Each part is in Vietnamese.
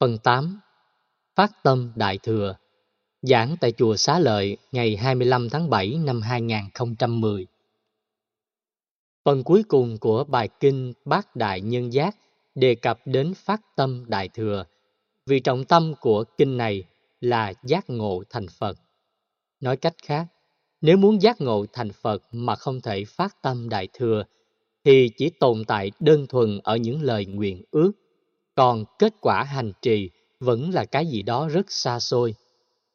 Phần 8 Phát tâm Đại Thừa. Giảng tại Chùa Xá Lợi ngày 25 tháng 7 năm 2010 Phần cuối cùng của bài kinh Bát Đại Nhân Giác đề cập đến phát tâm Đại Thừa vì trọng tâm của kinh này là giác ngộ thành Phật. Nói cách khác, nếu muốn giác ngộ thành Phật mà không thể phát tâm Đại Thừa thì chỉ tồn tại đơn thuần ở những lời nguyện ước, còn kết quả hành trì vẫn là cái gì đó rất xa xôi.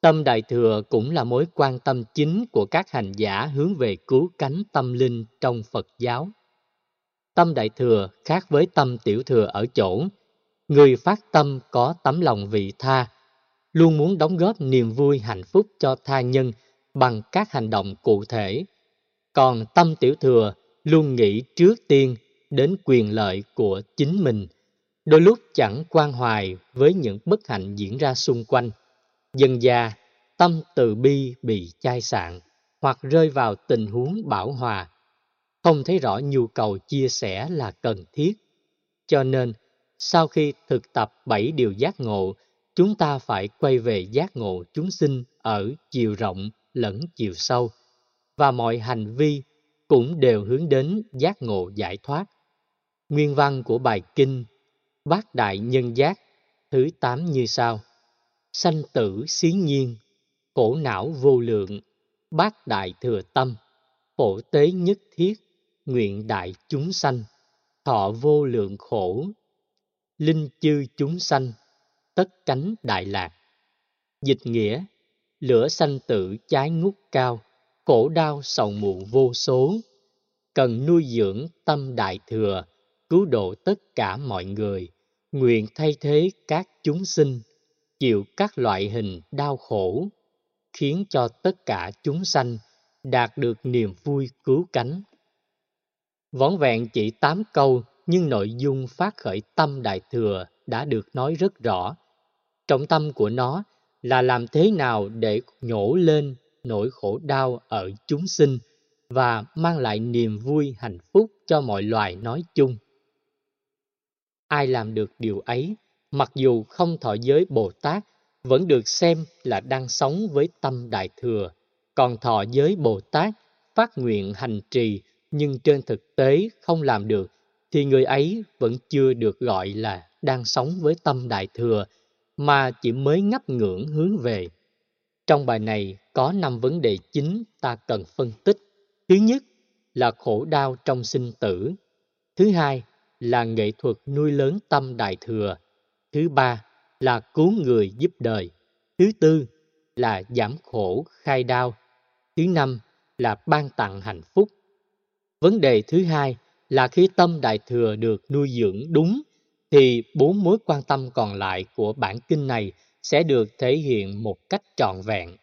Tâm Đại Thừa cũng là mối quan tâm chính của các hành giả hướng về cứu cánh tâm linh trong Phật giáo. Tâm Đại Thừa khác với tâm Tiểu Thừa ở chỗ, người phát tâm có tấm lòng vị tha, luôn muốn đóng góp niềm vui hạnh phúc cho tha nhân bằng các hành động cụ thể. Còn tâm Tiểu Thừa luôn nghĩ trước tiên đến quyền lợi của chính mình, đôi lúc chẳng quan hoài với những bất hạnh diễn ra xung quanh. Dần già, tâm từ bi bị chai sạn hoặc rơi vào tình huống bảo hòa, không thấy rõ nhu cầu chia sẻ là cần thiết. Cho nên, sau khi thực tập bảy điều giác ngộ, chúng ta phải quay về giác ngộ chúng sinh ở chiều rộng lẫn chiều sâu, và mọi hành vi cũng đều hướng đến giác ngộ giải thoát. Nguyên văn của bài kinh Bát Đại Nhân Giác thứ tám như sau. Sanh tử xí nhiên, khổ não vô lượng, bát đại thừa tâm, phổ tế nhất thiết, nguyện đại chúng sanh, thọ vô lượng khổ, linh chư chúng sanh, tất cánh đại lạc. Dịch nghĩa, lửa sanh tử cháy ngút cao, khổ đau sầu muộn vô số, cần nuôi dưỡng tâm đại thừa, cứu độ tất cả mọi người, nguyện thay thế các chúng sinh, chịu các loại hình đau khổ, khiến cho tất cả chúng sanh đạt được niềm vui cứu cánh. Vỏn vẹn chỉ tám câu nhưng nội dung phát khởi tâm đại thừa đã được nói rất rõ. Trọng tâm của nó là làm thế nào để nhổ lên nỗi khổ đau ở chúng sinh và mang lại niềm vui hạnh phúc cho mọi loài nói chung. Ai làm được điều ấy, mặc dù không thọ giới Bồ Tát, vẫn được xem là đang sống với tâm đại thừa, còn thọ giới Bồ Tát phát nguyện hành trì nhưng trên thực tế không làm được thì người ấy vẫn chưa được gọi là đang sống với tâm đại thừa mà chỉ mới ngấp ngưỡng hướng về. Trong bài này có năm vấn đề chính ta cần phân tích. Thứ nhất là khổ đau trong sinh tử. Thứ hai là nghệ thuật nuôi lớn tâm đại thừa. Thứ ba là cứu người giúp đời. Thứ tư là giảm khổ khai đau. Thứ năm là ban tặng hạnh phúc. Vấn đề thứ hai là khi tâm đại thừa được nuôi dưỡng đúng, thì bốn mối quan tâm còn lại của bản kinh này sẽ được thể hiện một cách trọn vẹn.